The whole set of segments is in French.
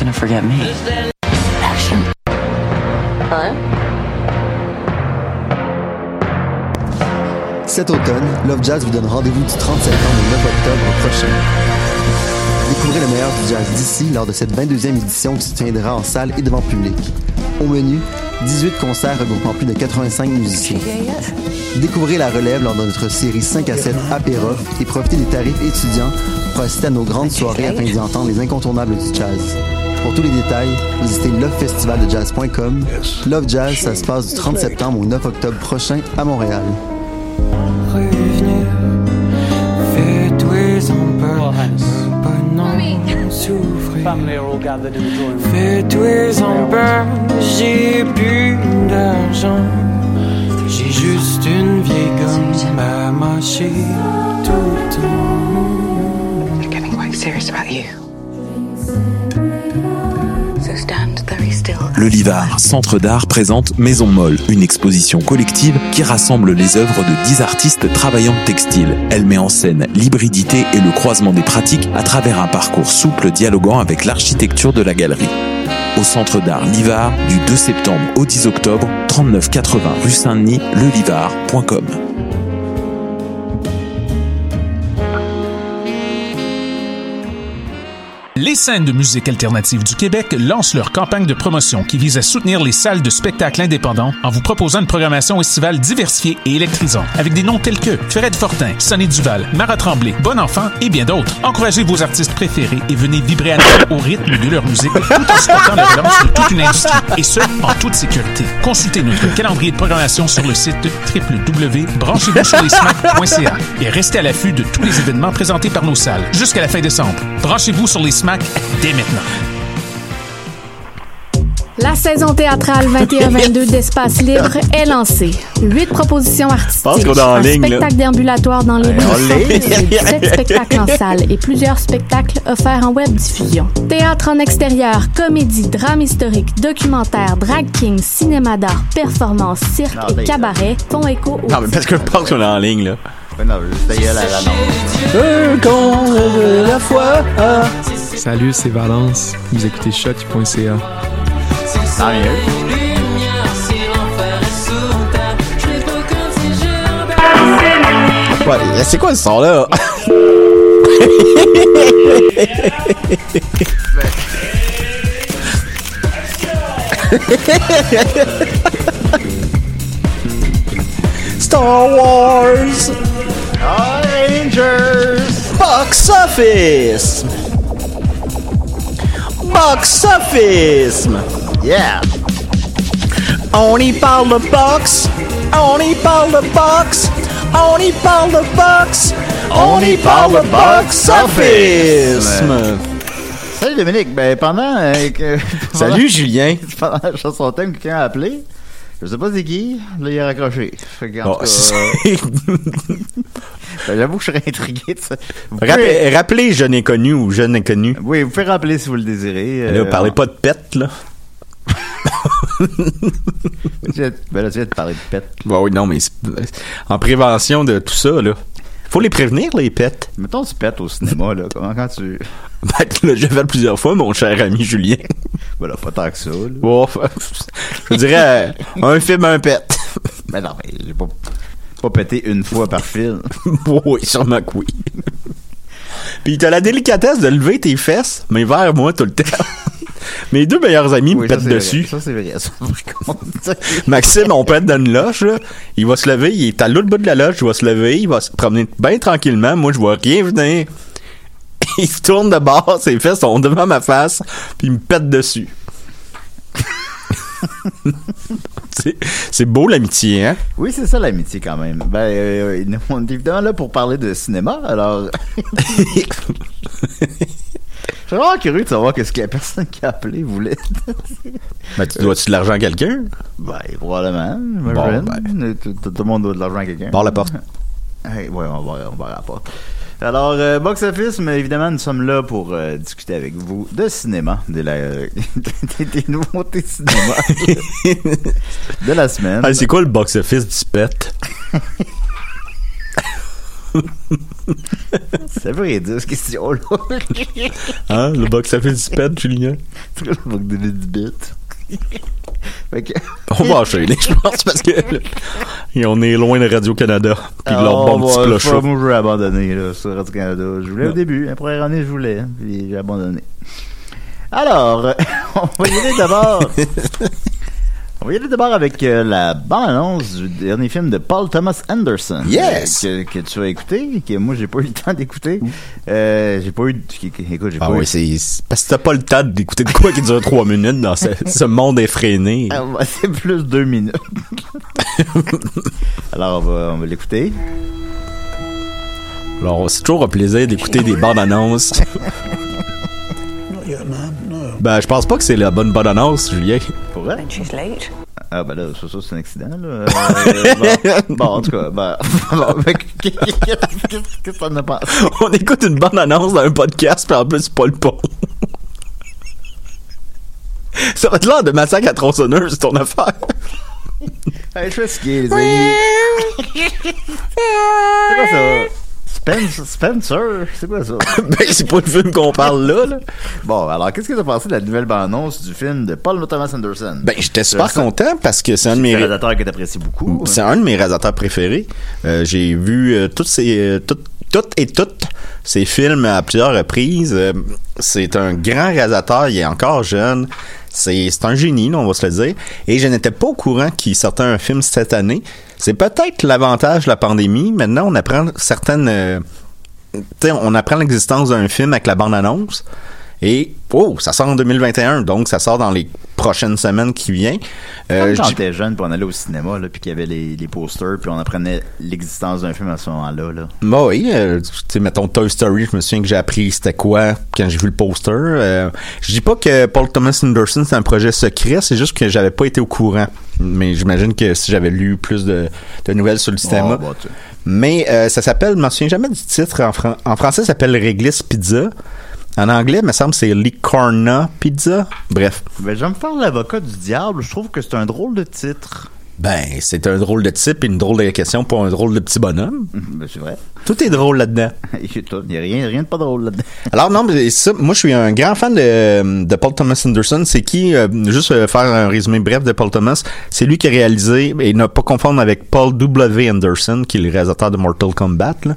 gonna forget me. Action. Cet automne, Love Jazz vous donne rendez-vous du 30 septembre au 9 octobre prochain. Découvrez le meilleur du jazz d'ici lors de cette 22e édition qui se tiendra en salle et devant public. Au menu, 18 concerts regroupant plus de 85 musiciens. Découvrez la relève lors de notre série 5 à 7 Apéra et profitez des tarifs étudiants pour assister à nos grandes soirées afin d'y entendre les incontournables du jazz. Pour tous les détails, visitez lovefestivaldejazz.com. Love Jazz, ça se passe du 30 septembre au 9 octobre prochain à Montréal. revenir. Fais-toi en peur, pas non souffrir. Family are all gathered in the drawing room. Fais-toi en peur, j'ai plus d'argent. J'ai juste une vieille gomme à mâcher tout le temps. I'm getting quite serious about you. Le Livard, Centre d'art, présente Maison Molle, une exposition collective qui rassemble les œuvres de 10 artistes travaillant textile. Elle met en scène l'hybridité et le croisement des pratiques à travers un parcours souple dialoguant avec l'architecture de la galerie. Au Centre d'art Livard, du 2 septembre au 10 octobre, 3980 rue Saint-Denis, lelivard.com. Les scènes de musique alternative du Québec lancent leur campagne de promotion qui vise à soutenir les salles de spectacle indépendants en vous proposant une programmation estivale diversifiée et électrisante avec des noms tels que Fred Fortin, Sonny Duval, Mara Tremblay, Bon Enfant et bien d'autres. Encouragez vos artistes préférés et venez vibrer à Noël au rythme de leur musique tout en supportant la relance de toute une industrie et ce, en toute sécurité. Consultez notre calendrier de programmation sur le site www.branchez-vous-sur-les-smack.ca et restez à l'affût de tous les événements présentés par nos salles jusqu'à la fin décembre. Branchez-vous sur les SMAC dès maintenant. La saison théâtrale 21-22 d'Espace Libre est lancée. Huit propositions artistiques, pense qu'on est en un ligne, là. spectacle déambulatoire dans les rues, sept spectacles en salle et plusieurs spectacles offerts en web diffusion. Théâtre en extérieur, comédie, drame historique, documentaire, drag king, cinéma d'art, performance, cirque Non, et cabaret font écho au Non, mais parce que je pense qu'on est en ligne, là. Ouais, non, juste d'ailleurs la la Un con de la foi. Salut, c'est Valence. Vous écoutez shot.ca. Tant mieux. Ouais, c'est quoi ce son-là? Star Wars! Rangers! Box Office! Box Office! Yeah! On y parle de box! On y parle de box! On y parle de box! On y parle de box office! Salut Dominique, ben pendant euh, que... Salut, Julien. Pendant la chanson thème, quelqu'un a appelé. Je sais pas c'est qui, là il a raccroché. Fait qu'en Bon, tout cas, c'est- euh, ben, j'avoue que je serais intrigué de ça. Vous pouvez- Rappelez, rappelez jeune inconnu ou jeune inconnu. Oui, vous pouvez rappeler si vous le désirez. Là, euh, parlez pas de pète, là. Ben là, tu viens de parler de pète. Bah oui, non, mais en prévention de tout ça, là. Faut les prévenir, les pets. Mettons, tu pètes au cinéma, là. Comment quand tu. Ben, là, j'ai fait plusieurs fois, mon cher ami Julien. Ben là, pas tant que ça, là. Bon, je dirais euh, un film, un pet. Ben non, mais j'ai pas, pas pété une fois par film. oui, sûrement que oui. Puis t'as la délicatesse de lever tes fesses, mais vers moi tout le temps. Mes deux meilleurs amis me Oui, pètent vrai. dessus. Ça, c'est vrai, ça. Maxime, on être dans une loge, là. Il va se lever, il est à l'autre bout de la loge, il va se lever, il va se promener bien tranquillement. Moi, je vois rien venir. Il se tourne de bord, ses fesses sont devant ma face, puis il me pète dessus. c'est, beau l'amitié, hein? Oui, c'est ça l'amitié quand même. Ben, euh, on est évidemment là pour parler de cinéma, alors. Je suis vraiment curieux de savoir qu'est-ce que la personne qui a appelé voulait. Ben, tu dois-tu de l'argent à quelqu'un? Ben, probablement. Bon, j'imagine. Tout, tout- le monde doit de l'argent à quelqu'un. Barre la porte. Hey, ouais, on va, on va à la porte. Alors, euh, Box Office, mais évidemment, nous sommes là pour euh, discuter avec vous de cinéma, de la, euh, des, des nouveautés cinéma de la semaine. Ah, c'est quoi le box-office du pet? Ça veut rien dire, cette question-là. Hein, le box-office du pet, Julien? C'est quoi le bug de du bit? On va enchaîner, je pense, parce que là, et on est loin de Radio-Canada. Puis de leur Ah, bon petit pas, Moi, je voulais abandonner, là, sur Radio-Canada. Je voulais Non. au début. La première année, je voulais. Puis j'ai abandonné. Alors, on va y aller d'abord. On va y aller d'abord avec euh, la bande-annonce du dernier film de Paul Thomas Anderson. Yes! Euh, que, que tu as écouté, que moi, j'ai pas eu le temps d'écouter. Euh, j'ai pas eu... Écoute, j'ai Ah pas oui, eu... c'est c'est- parce que t'as pas le temps d'écouter de quoi qui dure trois minutes dans ce, ce monde effréné. Ah, bah, c'est plus deux minutes. Alors, on va, on va l'écouter. Alors, c'est toujours un plaisir d'écouter des bandes annonces. Ben, je pense pas que c'est la bonne bande annonce, Julien. Pour vrai? She's late. Ah, ben là, ça, ça c'est un accident, là. Euh, bon, bon, en tout cas, ben, ben, qu'est- qu'est- qu'est-ce que t'en as pensé? On écoute une bande annonce dans un podcast, puis en plus, c'est pas le pont. Ça va être l'air de massacre à tronçonneuse, ton affaire. Hey, je suis fatigué, les amis. C'est quoi ça? Spencer, Spencer, c'est quoi ça? ben, c'est pas le film qu'on parle là, là. Bon, alors, qu'est-ce que t'as pensé de la nouvelle bande-annonce du film de Paul Thomas Anderson? Ben, j'étais super content parce que c'est un de C'est mes un réalisateur que t'apprécies beaucoup. C'est un de mes réalisateurs préférés. Euh, j'ai vu euh, toutes ces euh, toutes toutes et toutes ces films à plusieurs reprises. Euh, c'est un grand réalisateur, il est encore jeune. C'est un génie, on va se le dire. Et je n'étais pas au courant qu'il sortait un film cette année. C'est peut-être l'avantage de la pandémie. Maintenant, on apprend certaines euh, on apprend l'existence d'un film avec la bande-annonce. Et, oh, ça sort en 2021, donc ça sort dans les prochaines semaines qui viennent. Euh, quand t'étais jeune, puis on allait au cinéma, là, puis qu'il y avait les, les posters, puis on apprenait l'existence d'un film à ce moment-là, là. Bah oui, euh, tu sais, mettons Toy Story, je me souviens que j'ai appris c'était quoi quand j'ai vu le poster. Euh, je dis pas que Paul Thomas Anderson c'est un projet secret, c'est juste que j'avais pas été au courant. Mais j'imagine que si j'avais lu plus de, de nouvelles sur le cinéma. bah, tu- Mais euh, ça s'appelle, je me souviens jamais du titre en, fran- en français, ça s'appelle Réglisse Pizza. En anglais, il me semble c'est Licorna Pizza. Bref. Ben, je vais me l'avocat du diable. Je trouve que c'est un drôle de titre. Ben, c'est un drôle de type et une drôle de question pour un drôle de petit bonhomme. Ben, c'est vrai. Tout est drôle là-dedans. Il n'y a rien, rien de pas drôle là-dedans. Alors non, mais ça, moi je suis un grand fan de, de Paul Thomas Anderson. C'est qui euh, Juste euh, faire un résumé bref de Paul Thomas. C'est lui qui a réalisé et ne pas confondre avec Paul W. Anderson, qui est le réalisateur de Mortal Kombat là,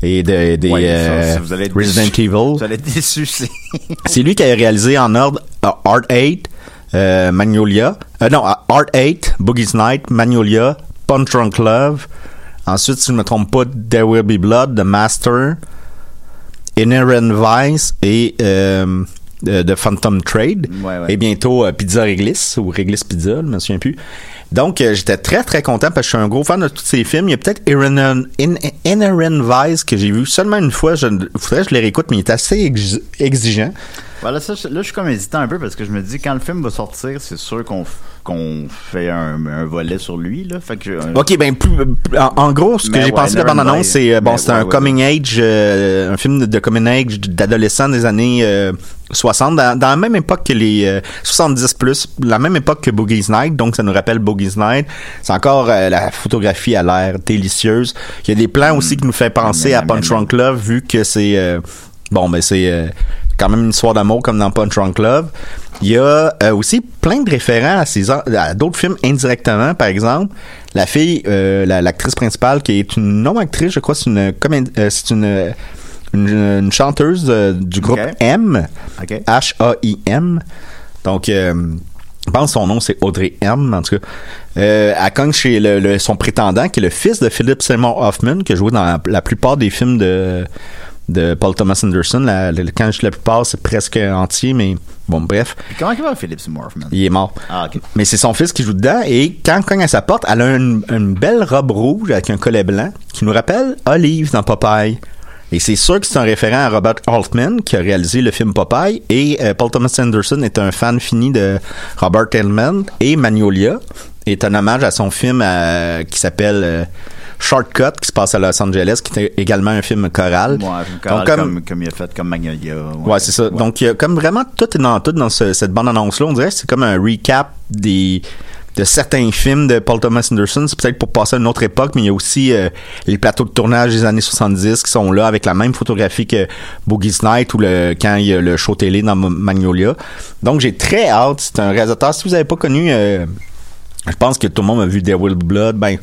et de, des Ouais, ça, euh, Resident. Evil. Vous allez être déçus, c'est... C'est lui qui a réalisé en ordre euh, Art 8, euh, Magnolia. Euh, non, Art 8, Boogie's Night, Magnolia, Punch Drunk Love. Ensuite, si je ne me trompe pas, There Will Be Blood, The Master, Inherent Vice et euh, The Phantom Trade. Ouais, ouais. Et bientôt Pizza Réglisse ou Réglisse Pizza, je me souviens plus. Donc, j'étais très, très content parce que je suis un gros fan de tous ces films. Il y a peut-être Inherent, In- Inherent Vice que j'ai vu seulement une fois. Je, faudrait que je les réécoute, mais il est assez ex- exigeant. Voilà, ça, je- là, je suis comme hésitant un peu parce que je me dis, quand le film va sortir, c'est sûr qu'on qu'on fait un, un volet sur lui, là. Fait que... euh, Ok, ben plus, plus- en, en gros, ce que Mais j'ai ouais, pensé de la Never bande annonce, Mind. c'est euh, bon, Mais c'est ouais, un ouais, coming age, euh, un film de, de coming age d'adolescents des années euh, 60, dans, dans la même époque que les euh, 70 plus, la même époque que Boogie's Night, donc ça nous rappelle Boogie's Night. C'est encore euh, la photographie a l'air délicieuse. Il y a des plans aussi qui nous fait penser à miam, Punch miam. Drunk Love, vu que c'est euh, bon, ben c'est euh, quand même une histoire d'amour comme dans Punch Drunk Love. Il y a euh, aussi plein de référents à, ces, à d'autres films indirectement. Par exemple, la fille, euh, la- l'actrice principale, qui est une non-actrice, je crois, c'est une comédie, euh, c'est une, une, une chanteuse du groupe. M. H-A-I-M. Donc, je pense que son nom, c'est Audrey M, en tout cas. Euh, elle cogne chez le, le- son prétendant, qui est le fils de Philip Seymour Hoffman, qui a joué dans la, la plupart des films de, de Paul Thomas Anderson. La- le- quand je la plupart, c'est presque entier, mais bon, bref. Puis comment il va, Philippe Seymour Hoffman? Il est mort. Ah. Mais c'est son fils qui joue dedans et quand elle cogne à sa porte, elle a une, une belle robe rouge avec un collet blanc qui nous rappelle Olive dans Popeye. Et c'est sûr que c'est un référent à Robert Altman qui a réalisé le film Popeye et euh, Paul Thomas Anderson est un fan fini de Robert Altman et Magnolia est un hommage à son film euh, qui s'appelle euh, Shortcut qui se passe à Los Angeles qui est également un film choral. Ouais, un film choral Donc, comme, comme il a fait comme Magnolia. Ouais, c'est ça. Donc, il y a comme vraiment tout est dans tout dans ce- cette bande annonce-là. On dirait que c'est comme un recap des de certains films de Paul Thomas Anderson. C'est peut-être pour passer à une autre époque, mais il y a aussi euh, les plateaux de tournage des années 70 qui sont là avec la même photographie que Boogie's Night ou le, quand il y a le show télé dans Magnolia. Donc j'ai très hâte. C'est un réalisateur. Si vous n'avez pas connu, euh, je pense que tout le monde a vu Devil Blood. Ben,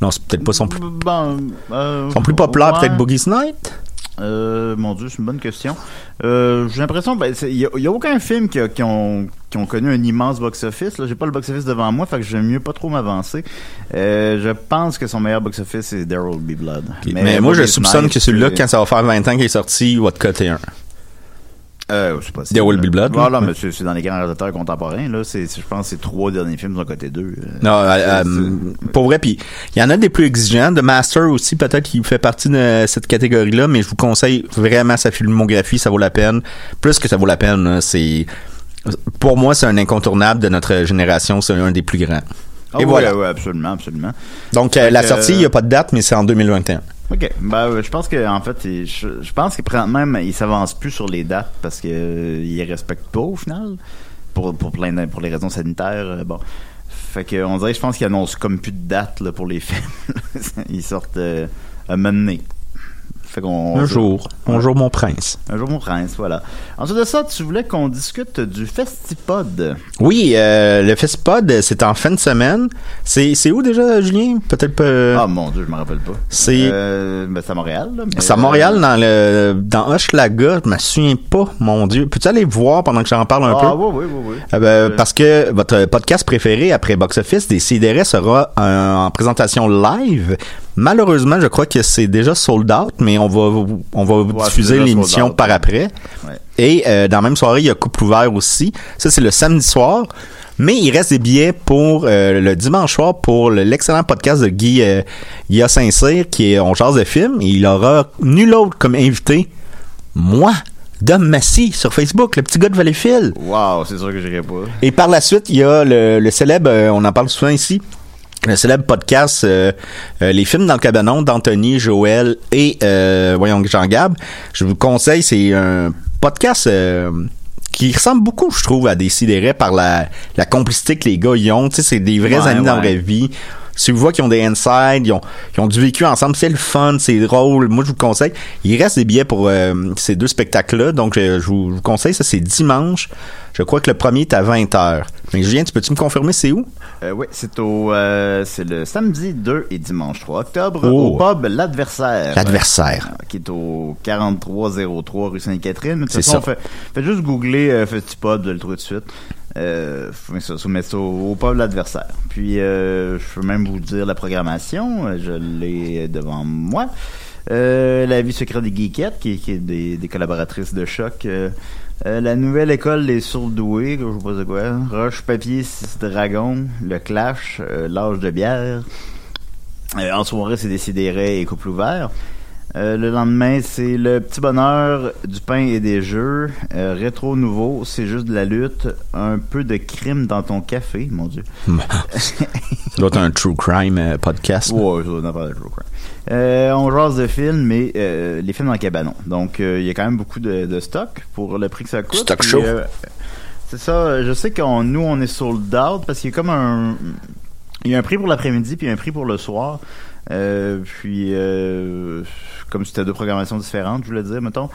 non, c'est peut-être pas son plus, Bon, euh, son plus populaire, ouais. peut-être Boogie's Night? Euh, mon Dieu, c'est une bonne question. Euh, j'ai l'impression, ben, il y, a- y a aucun film qui, a- qui ont, qui ont connu un immense box-office. Là, j'ai pas le box-office devant moi, fait que j'aime mieux pas trop m'avancer. Euh, je pense que son meilleur box-office c'est There Will Be Blood. Mais, moi, je Boogie soupçonne que celui-là, quand ça va faire 20 ans qu'il est sorti, il va te coter un. Euh, c'est possible. There Will Be Blood, Voilà, là. mais c'est c'est dans les grands réalisateurs contemporains. Là, c'est, c'est- je pense que ces trois derniers films sont côté deux. Euh, Non, euh, c'est- euh, pour vrai, puis il y en a des plus exigeants. The Master aussi, peut-être qu'il fait partie de cette catégorie-là, mais je vous conseille vraiment sa filmographie, ça vaut la peine. Plus que ça vaut la peine, là, c'est pour moi c'est un incontournable de notre génération, c'est un des plus grands. Ah Et oui, voilà. oui, absolument, absolument. Donc euh, la sortie, il n'y a pas de date, mais c'est en 2021. Ok, ben euh, je pense que en fait, je, je pense que présentement même il s'avance plus sur les dates parce que euh, il les respecte pas au final pour pour plein de- pour les raisons sanitaires. bon, fait que on dirait, je pense qu'ils annoncent comme plus de dates là, pour les films. Ils sortent euh, à mener. Fait qu'on Un jour, un jour mon prince. un jour mon prince, voilà. Ensuite de ça, tu voulais qu'on discute du Festipod. Oui, euh, le Festipod, euh, c'est en fin de semaine. C'est c'est où déjà, Julien? Peut-être pas. Ah mon dieu, je me rappelle pas. C'est- euh, ben, c'est à Montréal. Là, mais, C'est à Montréal, dans le dans Hochelaga, je me souviens pas, mon Dieu. Peux-tu aller voir pendant que j'en parle un Ah peu? oui, oui, oui, oui. Euh, ben, Parce que votre podcast préféré après Box Office, des CDR sera en présentation live. Malheureusement, je crois que c'est déjà sold out, mais on va on va diffuser l'émission par après. Ouais. Et euh, dans la même soirée, il y a couple ouvert aussi. Ça, c'est le samedi soir. Mais il reste des billets pour euh, le dimanche soir pour le- l'excellent podcast de Guy, euh, Guy Saint-Cyr qui est On jase de film. Et il aura nul autre comme invité, moi, Dom Massy sur Facebook, le petit gars de Valleyfield. Wow, c'est sûr que j'irai pas. Et par la suite, il y a le, le célèbre, euh, on en parle souvent ici, le célèbre podcast euh, euh, Les films dans le cabanon d'Anthony, Joël et euh, voyons Jean Gab. Je vous conseille, c'est un podcast euh, qui ressemble beaucoup, je trouve, à des sidérés par la, la complicité que les gars y ont. Tu sais, c'est des vrais Ouais, amis dans la vraie vie. Si vous voyez qu'ils ont des insides, ils ont, ils ont du vécu ensemble, c'est le fun, c'est drôle. Moi, je vous conseille. Il reste des billets pour euh, ces deux spectacles-là, donc je, vous, je vous conseille. Ça, c'est dimanche. Je crois que le premier est à 20h. Mais Julien, tu peux-tu me confirmer c'est où? Euh, oui, c'est au euh, c'est le samedi 2 et dimanche 3 octobre Oh. au pub L'Adversaire. L'Adversaire. Qui est au 4303 rue Sainte-Catherine. De C'est ça. fait, faites juste googler Festipod, vous allez le trouver tout de suite. Euh, faut mettre ça, au, pub L'Adversaire. Puis, euh, je peux même vous dire la programmation. Euh, Je l'ai devant moi. Euh, la vie secrète des geekettes, qui, est des, collaboratrices de choc. Euh, euh, la nouvelle école des surdoués, je sais pas quoi. Roche, papier, six dragons. Le clash, l'âge de bière. En soirée, c'est décidéré et couple ouvert. Euh, le lendemain, c'est le petit bonheur du pain et des jeux. Euh, rétro nouveau, c'est juste de la lutte. Un peu de crime dans ton café, mon dieu. Ça doit être un true crime euh, podcast. Ouais, ça doit être true crime. On jase de films, mais euh, les films dans le cabanon. Donc, il y a quand même beaucoup de, de stock pour le prix que ça coûte. Stock Puis, show. c'est ça. Je sais qu'on nous, on est sold out parce qu'il y a comme un... Il y a un prix pour l'après-midi puis un prix pour le soir. Puis, euh, comme c'était deux programmations différentes, je voulais dire, mettons.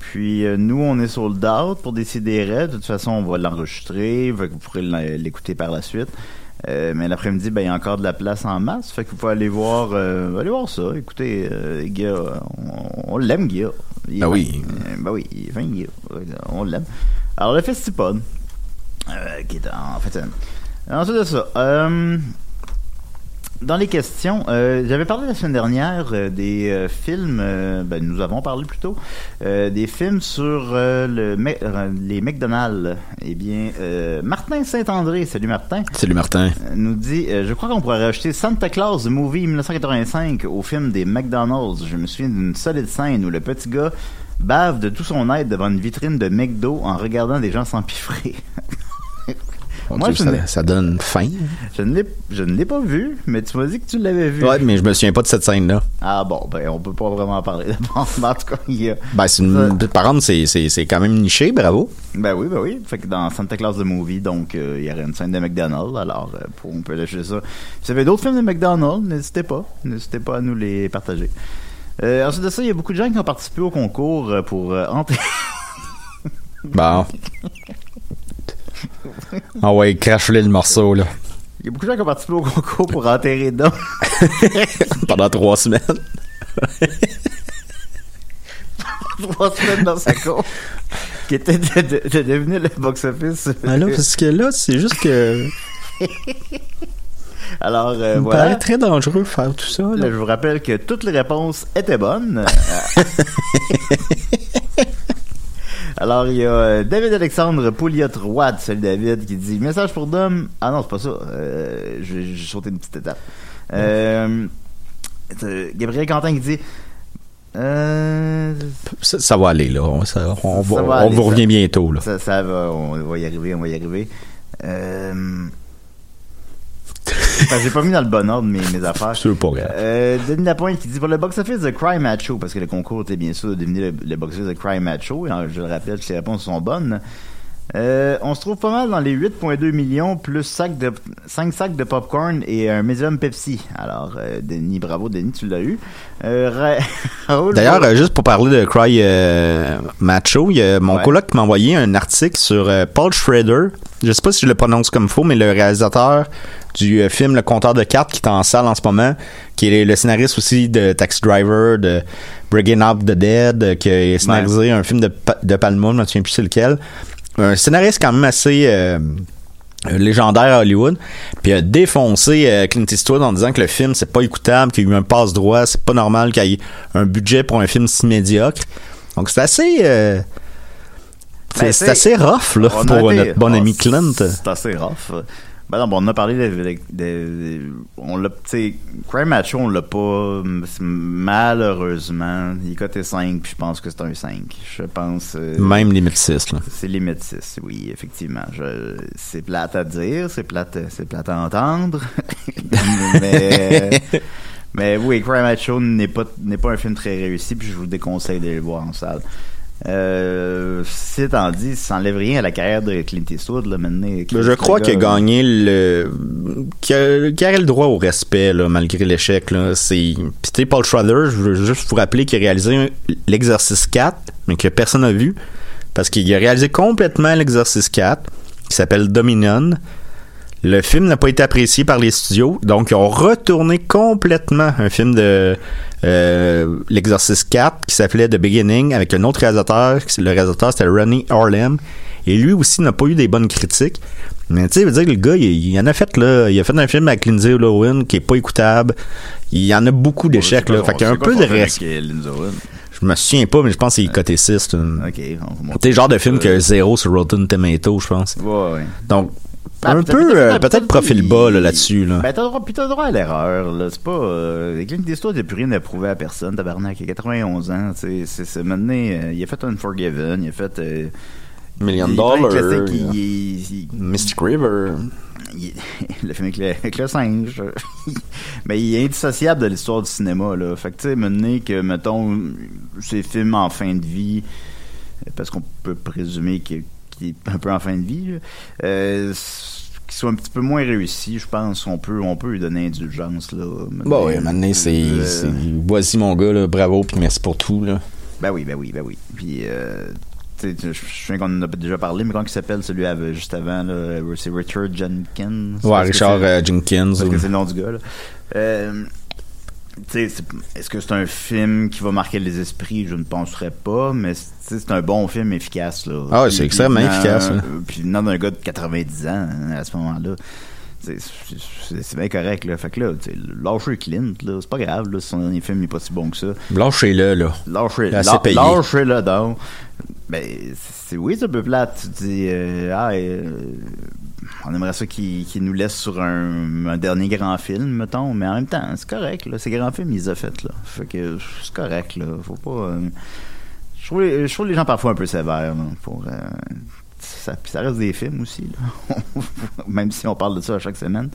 Puis, euh, nous, on est sold out pour décider. De toute façon, on va l'enregistrer. Vous pourrez l'écouter par la suite. Euh, mais l'après-midi, ben, il y a encore de la place en masse. Fait que vous pouvez aller voir, euh, aller voir ça. Écoutez, euh, Guy, on, on l'aime, Guy. Il Ben fin. oui. Ben oui, il est fin, Guy. On l'aime. Alors, le Festipod, qui est en fait... ensuite de ça, dans les questions, euh, j'avais parlé la semaine dernière euh, des euh, films, euh, ben, nous avons parlé plutôt, euh, des films sur euh, le, euh, les McDonald's. Eh bien, euh, Martin Saint-André, salut Martin, Salut Martin. nous dit, euh, je crois qu'on pourrait rajouter Santa Claus, the movie 1985, au film des McDonald's. Je me souviens d'une solide scène où le petit gars bave de tout son aide devant une vitrine de McDo en regardant des gens s'empiffrer. Moi, Dieu, ça, donne faim. Je ne l'ai, je ne l'ai pas vu, mais tu m'as dit que tu l'avais vu. Ouais, mais je me souviens pas de cette scène-là. Ah bon, ben on peut pas vraiment en parler. Bon, en tout cas, il y a... Ben, c'est une, par contre, c'est, c'est, c'est quand même niché, bravo. Ben oui, ben oui. Fait que dans Santa Claus the Movie, donc, euh, il y aurait une scène de McDonald's, alors euh, pour- on peut lâcher ça. Si vous avez d'autres films de McDonald's, n'hésitez pas. N'hésitez pas à nous les partager. Euh, ensuite de ça, il y a beaucoup de gens qui ont participé au concours pour enterrer... Bon. Ah ouais, crache-le le morceau, là. Il y a beaucoup de gens qui ont participé au concours pour enterrer Dom. Pendant trois semaines. Trois semaines dans sa cour. Qui était de, de- de devenir le box-office. Ben là, parce que là, c'est juste que. Alors, euh, Ça me voilà. paraît très dangereux de faire tout ça, là. Là, je vous rappelle que toutes les réponses étaient bonnes. Alors, il y a euh, David Alexandre Pouliot-Roy, salut David, qui dit Message pour Dom. Ah non, c'est pas ça. Euh, juste sauter une petite étape. Euh, euh, Gabriel Quentin qui dit euh, Ça, ça va aller, là. On, ça- on va- Ça va on aller, vous revient bientôt, là. Ça, ça va, on va y arriver, on va y arriver. Euh... Enfin, j'ai pas mis dans le bon ordre mes, mes affaires. C'est pas grave. Euh, Denis Lapointe qui dit pour le box-office de Cry Macho, parce que le concours était bien sûr de devenir le, le box-office de Cry Macho, et, euh, je le rappelle que les réponses sont bonnes. Euh, on se trouve pas mal dans les 8,2 millions plus sac de, 5 sacs de popcorn et un médium Pepsi. Alors, euh, Denis, bravo Denis, tu l'as eu. Euh, D'ailleurs, juste pour parler de Cry Macho, il y a mon Ouais. coloc qui m'a envoyé un article sur Paul Schrader. Je sais pas si je le prononce comme faux, mais le réalisateur du euh, film Le compteur de cartes qui est en salle en ce moment, qui est le scénariste aussi de Taxi Driver, de Bringing Up the Dead, euh, qui a scénarisé un film de, de Palma, je me souviens plus c'est lequel. Un scénariste quand même assez... euh, légendaire à Hollywood, puis a défoncé Clint Eastwood en disant que le film c'est pas écoutable, qu'il y a eu un passe droit, c'est pas normal qu'il y ait un budget pour un film si médiocre. Donc c'est assez c'est Ben, c'est assez rough là pour été- notre bon ami Clint. C'est assez rough. Ben non, bon, on a parlé de, de- de- on l'a, tu sais, Crime Macho, on l'a pas, malheureusement, il est coté 5, puis je pense que c'est un 5. Je pense, euh, Même limite 6 là. c'est limite 6, oui, effectivement. Je, c'est plate à dire, c'est plate, c'est plate à entendre. mais, mais oui, Crime Macho n'est pas, n'est pas un film très réussi, puis je vous déconseille d'aller le voir en salle. Euh, c'est étant dit, ça n'enlève rien à la carrière de Clint Eastwood, là, maintenant. Ben, je crois qu'il a gagné le qu'il a, le droit au respect là, malgré l'échec là, c'est puis Paul Schrader, je veux juste vous rappeler qu'il a réalisé l'exercice 4 mais que personne n'a vu parce qu'il a réalisé complètement l'exercice 4 qui s'appelle Dominion. Le film n'a pas été apprécié par les studios, donc ils ont retourné complètement un film de euh, l'exercice 4 qui s'appelait The Beginning avec un autre réalisateur. Le réalisateur c'était Ronnie Harlem et lui aussi n'a pas eu des bonnes critiques. Mais tu sais, veut dire que le gars, il, il en a fait là, il a fait un film avec Lindsay Lohan qui est pas écoutable. Il y en a beaucoup d'échecs là, fait qu'il y a un peu de respect. Je me souviens pas, mais je pense qu'il est coté 6. Ok, on va Tu sais, genre de film qui a zéro sur Rotten Tomato, je pense. Ouais, ouais. Donc, un peu, peut-être- euh, peut-être- profil il- bas là, là-dessus. Là. Ben, t'as droit, puis t'as droit à l'erreur, là. C'est pas, euh, Clint Eastwood, il a plus rien à prouver à personne, tabarnak. Il a 91 ans, tu sais. C'est, c'est maintenant, euh, il a fait Unforgiven, il a fait, euh, Million Dollar, Mystic River. il- le film avec le, avec le singe. Mais il est indissociable de l'histoire du cinéma, là. Fait que, tu sais, maintenant que, mettons, ces films en fin de vie, parce qu'on peut présumer qu'il qu'il est un peu en fin de vie, euh, qu'ils soient un petit peu moins réussis, je pense qu'on peut, on peut lui donner indulgence, là. Bon, oui, maintenant, c'est. Euh, c'est- Voici mon gars, là, bravo, puis merci pour tout. Là. Ben oui, ben oui, ben oui. Puis, euh, je sais qu'on en a déjà parlé, mais comment il s'appelle celui av- juste avant? C'est Richard Jenkins? Ouais, que Richard euh, Jenkins. Parce ou- que c'est le nom du gars, là. Euh, est-ce que c'est un film qui va marquer les esprits? Je ne penserais pas, mais c'est un bon film efficace, là. Ah c'est extrêmement efficace, là. euh, Puis venant d'un gars de 90 ans, hein, à ce moment-là, c'est- bien correct, là. Fait que là, lâchez Clint, là, c'est pas grave, là, son dernier film n'est pas si bon que ça. Lâchez-le, là. Lâchez, Il a assez lâ- payé. lâchez-le donc. Ben, c'est oui, c'est un peu plate. Tu dis, euh, ah, euh, on aimerait ça qu'il qu'il nous laisse sur un, un dernier grand film, mettons, mais en même temps, c'est correct, là. Ces grands films, ils ont fait, là. Fait que c'est correct, là. Faut pas. euh, je, trouve les, je trouve les gens parfois un peu sévères, là, pour. euh, ça, puis ça reste des films aussi, là. même si on parle de ça à chaque semaine.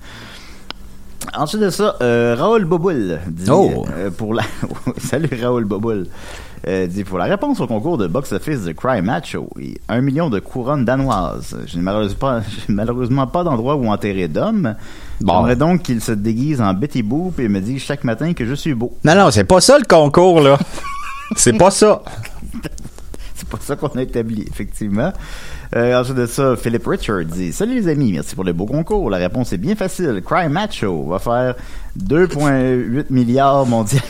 Ensuite de ça, euh, Raoul Boboul dit Oh. euh, pour la salut Raoul Boboul euh, dit pour la réponse au concours de box-office de Cry Macho, et un million de couronnes danoises. Je n'ai malheureusement pas, j'ai malheureusement pas d'endroit où enterrer d'homme. Bon. J'aimerais donc qu'il se déguise en Betty Boop et me dise chaque matin que je suis beau. Non, non, c'est pas ça le concours, là. c'est pas ça. C'est pas ça qu'on a établi, effectivement. Euh, ensuite de ça, Philip Richard dit Salut les amis, merci pour le beau concours. La réponse est bien facile. Cry Macho va faire 2,8 milliards mondialement.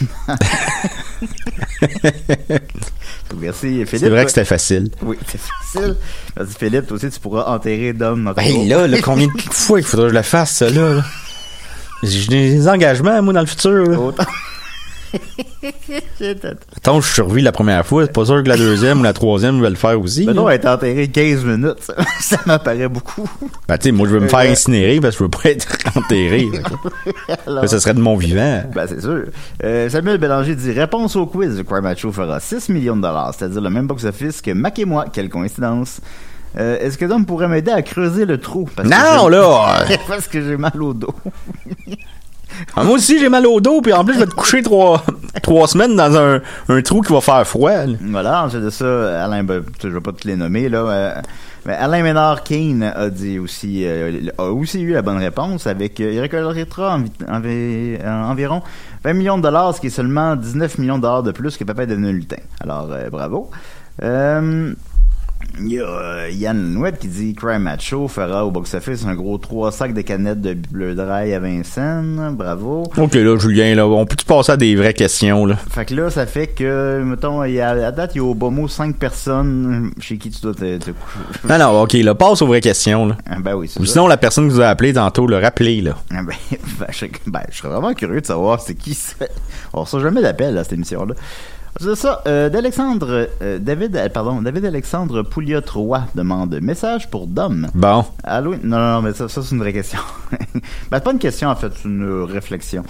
merci Philippe. C'est vrai que c'était facile. Oui, c'est facile. Merci Philippe, toi aussi tu pourras enterrer ton Ben là, là, combien de fois il faudrait que je le fasse, ça, là? là? J'ai des engagements, moi, dans le futur. là. Autant. Attends, je survis la première fois, c'est pas sûr que la deuxième ou la troisième va le faire aussi. Ben non, elle été enterrée 15 minutes. Ça, ça m'apparaît beaucoup. Ben, tu sais, moi, je veux me faire incinérer parce que je veux pas être enterré. Alors- Là, ça serait de mon vivant. Ben, c'est sûr. Euh, Samuel Bélanger dit Réponse au quiz. Cry Macho fera 6 millions de dollars, c'est-à-dire le même box-office que Mac et moi. Quelle coïncidence. Euh, Est-ce que Dom pourrait m'aider à creuser le trou? Parce Non, là! Parce que j'ai mal au dos. Ah, moi aussi, j'ai mal au dos, puis en plus, je vais te coucher trois, trois semaines dans un, un trou qui va faire froid. là. Voilà, ensuite de ça, Alain, ben, je vais pas te les nommer, là. euh, mais Alain Ménard Kane a dit aussi, euh, a aussi eu la bonne réponse avec, euh, il récoltera envi- envi- environ 20 millions de dollars, ce qui est seulement 19 millions de dollars de plus que Papa est devenu lutin. Alors, bravo. Euh, il y a euh, Yann Nouette qui dit Crime Macho fera au box-office un gros 3 sacs de canettes de bleu dry à Vincennes. Bravo. Ok, là, Julien, là, on peut-tu passer à des vraies questions, là? Fait que là, ça fait que, mettons, il y a, à date, il y a au bas mot 5 personnes chez qui tu dois te, te coucher? Non, non, ok, là, passe aux vraies questions, là. Ah, ben oui, c'est Ou ça. sinon, la personne qui vous a appelé tantôt, le rappelez, là. Ah, ben, ben, je, ben, je serais vraiment curieux de savoir c'est qui c'est. On reçoit jamais d'appel à cette émission-là. C'est ça, euh, d'Alexandre, euh, David, euh, pardon, David Alexandre Pouliot-Roy demande message pour Dom. Bon. Halloween, non, non, non, mais ça, ça c'est une vraie question. ben, c'est pas une question, en fait, c'est une réflexion.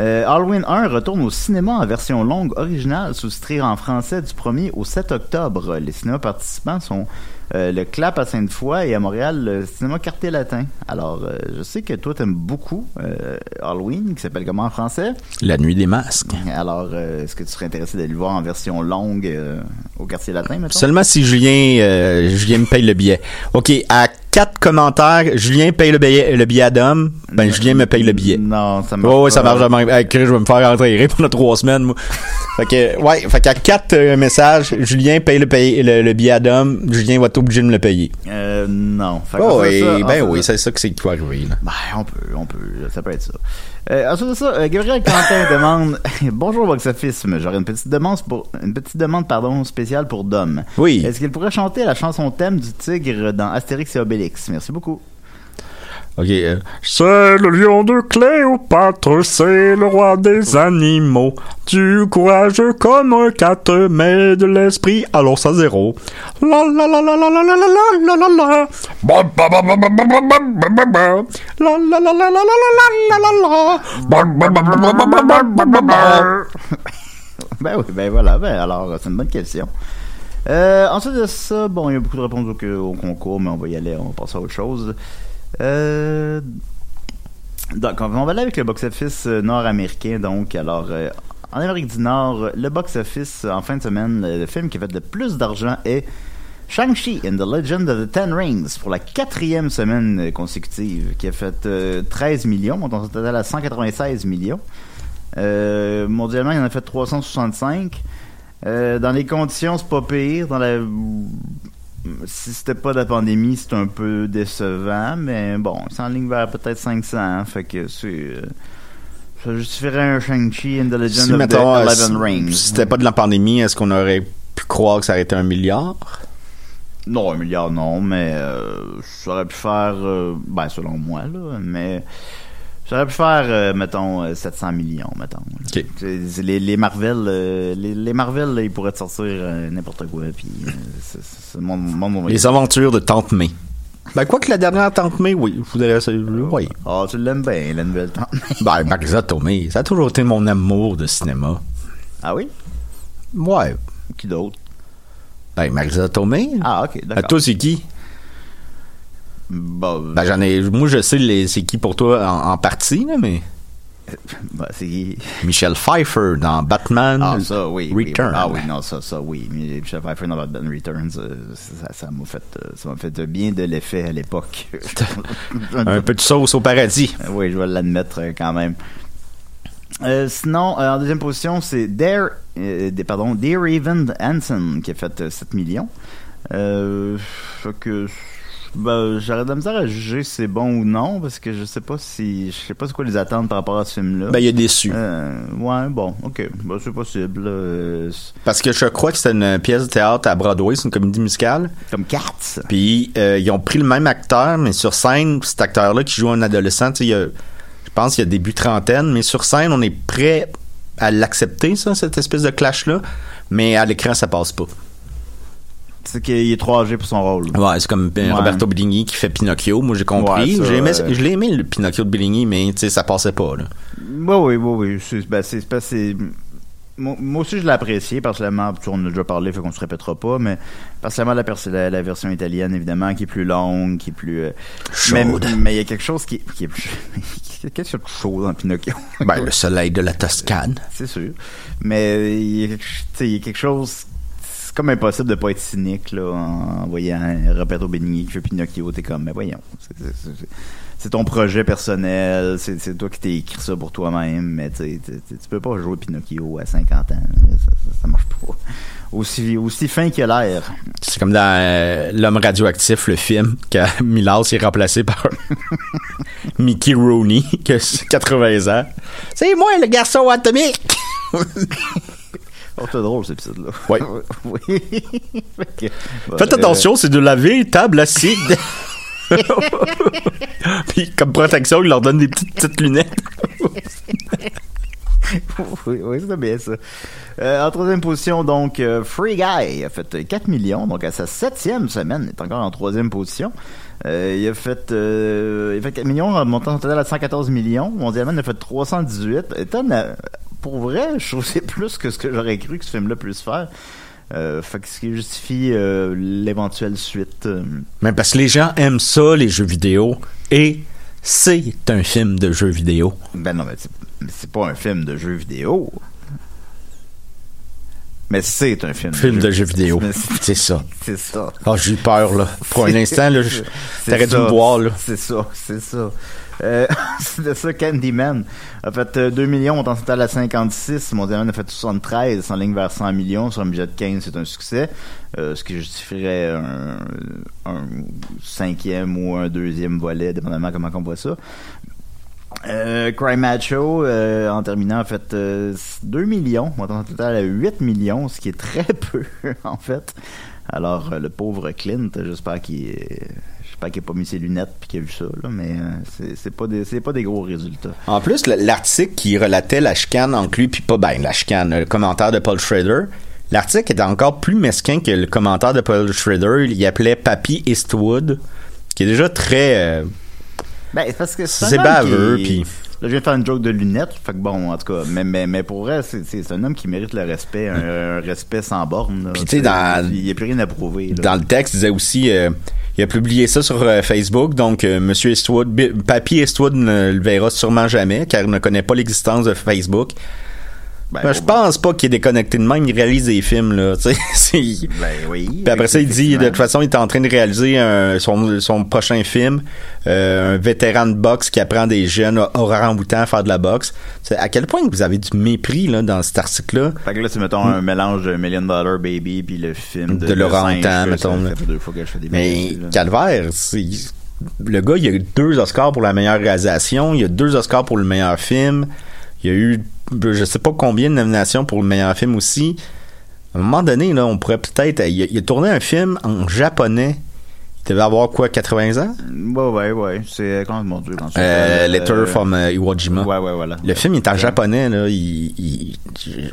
Euh, Halloween 1 retourne au cinéma en version longue originale, sous-titrée en français du 1er au 7 octobre. Les cinémas participants sont euh, le Clap à Sainte-Foy et à Montréal, le cinéma Quartier Latin. Alors, euh, je sais que toi, t'aimes beaucoup euh, Halloween, qui s'appelle comment en français? La nuit des masques. Alors, euh, est-ce que tu serais intéressé d'aller le voir en version longue euh, au Quartier Latin, mettons? Seulement si Julien, euh, Julien me paye le billet. Ok, à quatre commentaires, Julien paye le billet, le billet à Dom, ben Julien me paye le billet. Non, ça marche ouais, ça marche. jamais. Hey, Chris, je vais me faire enterrer pendant trois semaines, moi. fait que, ouais, fait qu'à quatre euh, messages, Julien paye le, paye- le, le billet à Dom, Julien va être obligé de me le payer. Euh, non. Fait Oh, ça- ben oui, c'est ça que c'est qui va arriver, là. Ben, on peut, on peut, ça peut être ça. Euh, ensuite de ça, euh, Gabriel Quentin demande Bonjour Box Office, j'aurais une petite demande pour une petite demande pardon spéciale pour Dom. Oui. Est-ce qu'il pourrait chanter la chanson thème du tigre dans Astérix et Obélix? Merci beaucoup. Ok. euh, c'est le lion de Cléopâtre, c'est le roi des animaux. Du courage comme un quatre, mais de l'esprit, alors ça zéro. La la la la la la la la la la la la. Ba, ba, ba, ba, ba, ba, ba, ba, ba, ba, ba. La la la la la la la la la la. Ba, ba, ba, ba, ba, ba, ba, ba, ba, ba. Ben oui, ben voilà, ben alors c'est une bonne question. Euh, ensuite de ça, bon, il y a beaucoup de réponses au, concours, mais on va y aller, on va passer à autre chose. Euh, donc, on va aller avec le box-office euh, nord-américain. Donc, alors, en Amérique du Nord, le box-office en fin de semaine, le, film qui a fait le plus d'argent est Shang-Chi and the Legend of the Ten Rings pour la quatrième semaine consécutive, qui a fait euh, 13 millions, montant total à 196 millions. Mondialement, il en a fait 365. Euh, dans les conditions, c'est pas pire. Dans la... Si c'était pas de la pandémie, c'est un peu décevant, mais bon, c'est en ligne vers peut-être 500, hein, fait que c'est... euh, ça justifierait un Shang-Chi and the Legend Si, of the euh, Eleven Rings. si c'était pas de la pandémie, est-ce qu'on aurait pu croire que ça aurait été un milliard? Non, un milliard, non, mais euh, ça aurait pu faire, ben selon moi, là, mais ça aurait pu faire, euh, mettons, euh, 700 millions, mettons. Les, les Marvel, euh, les, les Marvel, là, ils pourraient te sortir euh, n'importe quoi, puis euh, c'est monde, monde- Les aventures de Tante May. Ben, quoi que la dernière Tante May, oui, je voudrais, oui. Ah, tu l'aimes bien, la nouvelle tante. Ben, Marisa Tomei, ça a toujours été mon amour de cinéma. ah oui? Ouais. Qui d'autre? Ben, Marisa Tomei. Ah, ok, À d'accord. toi, c'est qui? Ben, j'en ai, moi, je sais c'est qui pour toi en, en partie, là, mais. c'est qui? Michel Pfeiffer dans Batman Ah, ça, oui. oui, Return. oui. Ah oui, non, ça, ça, oui. Michel Pfeiffer dans Batman Returns, euh, ça, m'a fait, euh, ça m'a fait bien de l'effet à l'époque. Un peu de sauce au paradis. Oui, je vais l'admettre euh, quand même. Euh, sinon, euh, en deuxième position, c'est Dare, euh, pardon, Dear Evan Hansen qui a fait euh, 7 millions. Euh, fait que ben, j'aurais de la misère à juger si c'est bon ou non parce que je sais pas si je sais pas c'est quoi les attentes par rapport à ce film là. Ben, il est déçu. Euh, ouais, bon, ok, ben, c'est possible. là. Euh, Parce que je crois que c'est une pièce de théâtre à Broadway, c'est une comédie musicale. comme Cats. Puis euh, ils ont pris le même acteur, mais sur scène, cet acteur-là qui joue un adolescent, tu sais, il y a- je pense qu'il y a début trentaine, mais sur scène, on est prêt à l'accepter, ça, cette espèce de clash-là. Mais à l'écran, ça passe pas. C'est qu'il est trop âgé pour son rôle. Ouais, c'est comme euh, Ouais. Roberto Benigni qui fait Pinocchio. Moi, j'ai compris. Ouais, ça, J'ai aimé- euh, je l'ai aimé, le Pinocchio de Benigni, mais tu sais, ça passait pas. Là. Oui, oui, oui, oui. C'est, ben, c'est, c'est- moi, moi aussi, je l'ai apprécié, personnellement. On en a déjà parlé, fait qu'on se répétera pas, mais personnellement, la, la, la version italienne, évidemment, qui est plus longue, qui est plus. euh, mais, Chaude. mais il y a quelque chose qui, qui est plus. Qu'est-ce qu'il y a de chaud dans Pinocchio? Ben, le soleil de la Toscane. C'est sûr. Mais il y a quelque, tu sais, il y a quelque chose. C'est comme impossible de pas être cynique là, en voyant Roberto Benigni qui fait Pinocchio. T'es comme, mais voyons. c'est- ton projet personnel. C'est toi qui t'es écrit ça pour toi-même. Mais tu peux pas jouer Pinocchio à 50 ans. Ça, marche pas. Aussi, fin a l'air. C'est comme dans euh, L'homme radioactif, le film, que Milas est remplacé par Mickey Rooney, qui a 80 ans. C'est moi, le garçon atomique! Oh, c'est drôle, cet épisode-là. Ouais. oui. Faites euh, attention, c'est de la véritable acide. Puis, comme protection, il leur donne des petites, petites lunettes. oui, oui c'est bien ça. Euh, en troisième position, donc, euh, Free Guy a fait 4 millions, donc à sa septième semaine, il est encore en troisième position. Euh, il a fait, euh, il a fait 4 millions, en montant total à 114 millions. Mondialement, il a fait 318. Étant, euh, pour vrai, je trouve que c'est plus que ce que j'aurais cru que ce film-là puisse faire. Euh, fait que ce qui justifie euh, l'éventuelle suite. euh, Mais parce que les gens aiment ça, les jeux vidéo, et c'est un film de jeux vidéo. Ben non, mais c'est- pas un film de jeu vidéo. Mais c'est un film, Film de jeux vidéo. C'est- C'est ça. C'est ça. Ah, j'ai eu peur, là. Pour un instant, là, dû ça. me voir, là. C'est ça, c'est ça. Euh, c'est ça, Candyman a fait euh, 2 millions, on en total à 56. Mondialement a fait 73, en ligne vers 100 millions. Sur un budget de 15, c'est un succès. Euh, ce qui justifierait un, un cinquième ou un deuxième volet, dépendamment comment on voit ça. Euh, Cry Macho, euh, en terminant, a fait euh, 2 millions, montant total à 8 millions, ce qui est très peu, en fait. Alors, euh, le pauvre Clint, j'espère qu'il est- j'espère qu'il n'a pas mis ses lunettes puis qu'il a vu ça, là, mais euh, c'est- pas, des- c'est pas des gros résultats. En plus, le- l'article qui relatait la chicane entre lui puis pas ben la chicane, le commentaire de Paul Schrader, l'article était encore plus mesquin que le commentaire de Paul Schrader. Il appelait Papy Eastwood, qui est déjà très. euh, Ben, c'est parce que c'est baveux, qui- puis- Là, je viens de faire une joke de lunettes, fait que bon, en tout cas, mais, mais, mais pour vrai, c'est- un homme qui mérite le respect, un, un respect sans borne. Puis, tu sais, dans- Il n'y a plus rien à prouver. là. dans le texte, il disait aussi. euh, il a publié ça sur euh, Facebook, donc euh, Monsieur Eastwood, Papy Eastwood ne le verra sûrement jamais, car il ne connaît pas l'existence de Facebook. Ben, Ben, je pense pas qu'il est déconnecté de même, il réalise des films, là, Ben oui. Puis après ça, il dit, de toute façon, il est en train de réaliser un- son, son prochain film, euh, un vétéran de boxe qui apprend des jeunes orang-outans à faire de la boxe. À quel point vous avez du mépris là, dans cet article-là? Fait que là, c'est, mettons, un mélange de Million Dollar Baby puis le film de, De Laurent mettons, là. deux fois que je fais des Mais là. Calvaire, c'est... Le gars, il a eu deux Oscars pour la meilleure réalisation, il a deux Oscars pour le meilleur film, il a eu je sais pas combien de nominations pour le meilleur film aussi. À un moment donné, là, on pourrait peut-être... Il a, il a tourné un film en japonais. Il devait avoir quoi, 80 ans? Ouais, ouais, ouais. C'est, comment, mon Dieu, quand ça Euh, s'appelle, Letter euh, from euh, Iwo Jima. Ouais, ouais, voilà. Le film est en japonais, là. Il, il- il-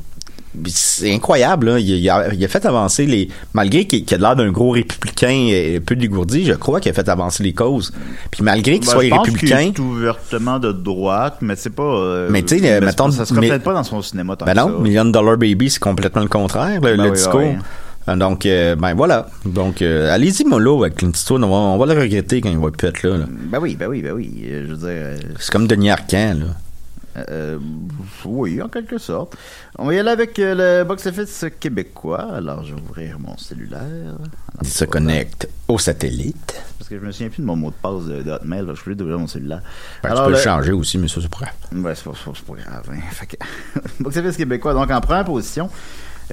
c'est incroyable, là. Il, il a, il a fait avancer les. Malgré qu'il qu'il a l'air d'un gros républicain et un peu dégourdi, je crois qu'il a fait avancer les causes. Puis malgré qu'il Ben, soit je pense républicain. qu'il est ouvertement de droite, mais c'est pas. euh, Mais tu sais, euh, mettons, ça se reflète pas dans son cinéma tant Ben que non, ça. Million Dollar Baby, c'est complètement le contraire, le, Ben le oui, discours. Euh, Donc, euh, ben voilà. Donc, euh, allez-y, mollo, avec Clint Eastwood. On va, on va le regretter quand il va plus être là. là. Ben oui, ben oui, ben oui. Euh, Je veux dire. euh, C'est comme Denis Arcand, là. Euh, oui, en quelque sorte. On va y aller avec euh, le box-office québécois. Alors, je vais ouvrir mon cellulaire. Il se connecte au satellite. Parce que je me souviens plus de mon mot de passe de, de Hotmail. donc Je suis obligé d'ouvrir mon cellulaire. Ben, tu Alors, peux le le- changer aussi, mais ça, c'est pas grave. Ouais, c'est pas, grave. Hein. Fait que- box-office québécois. Donc, en première position,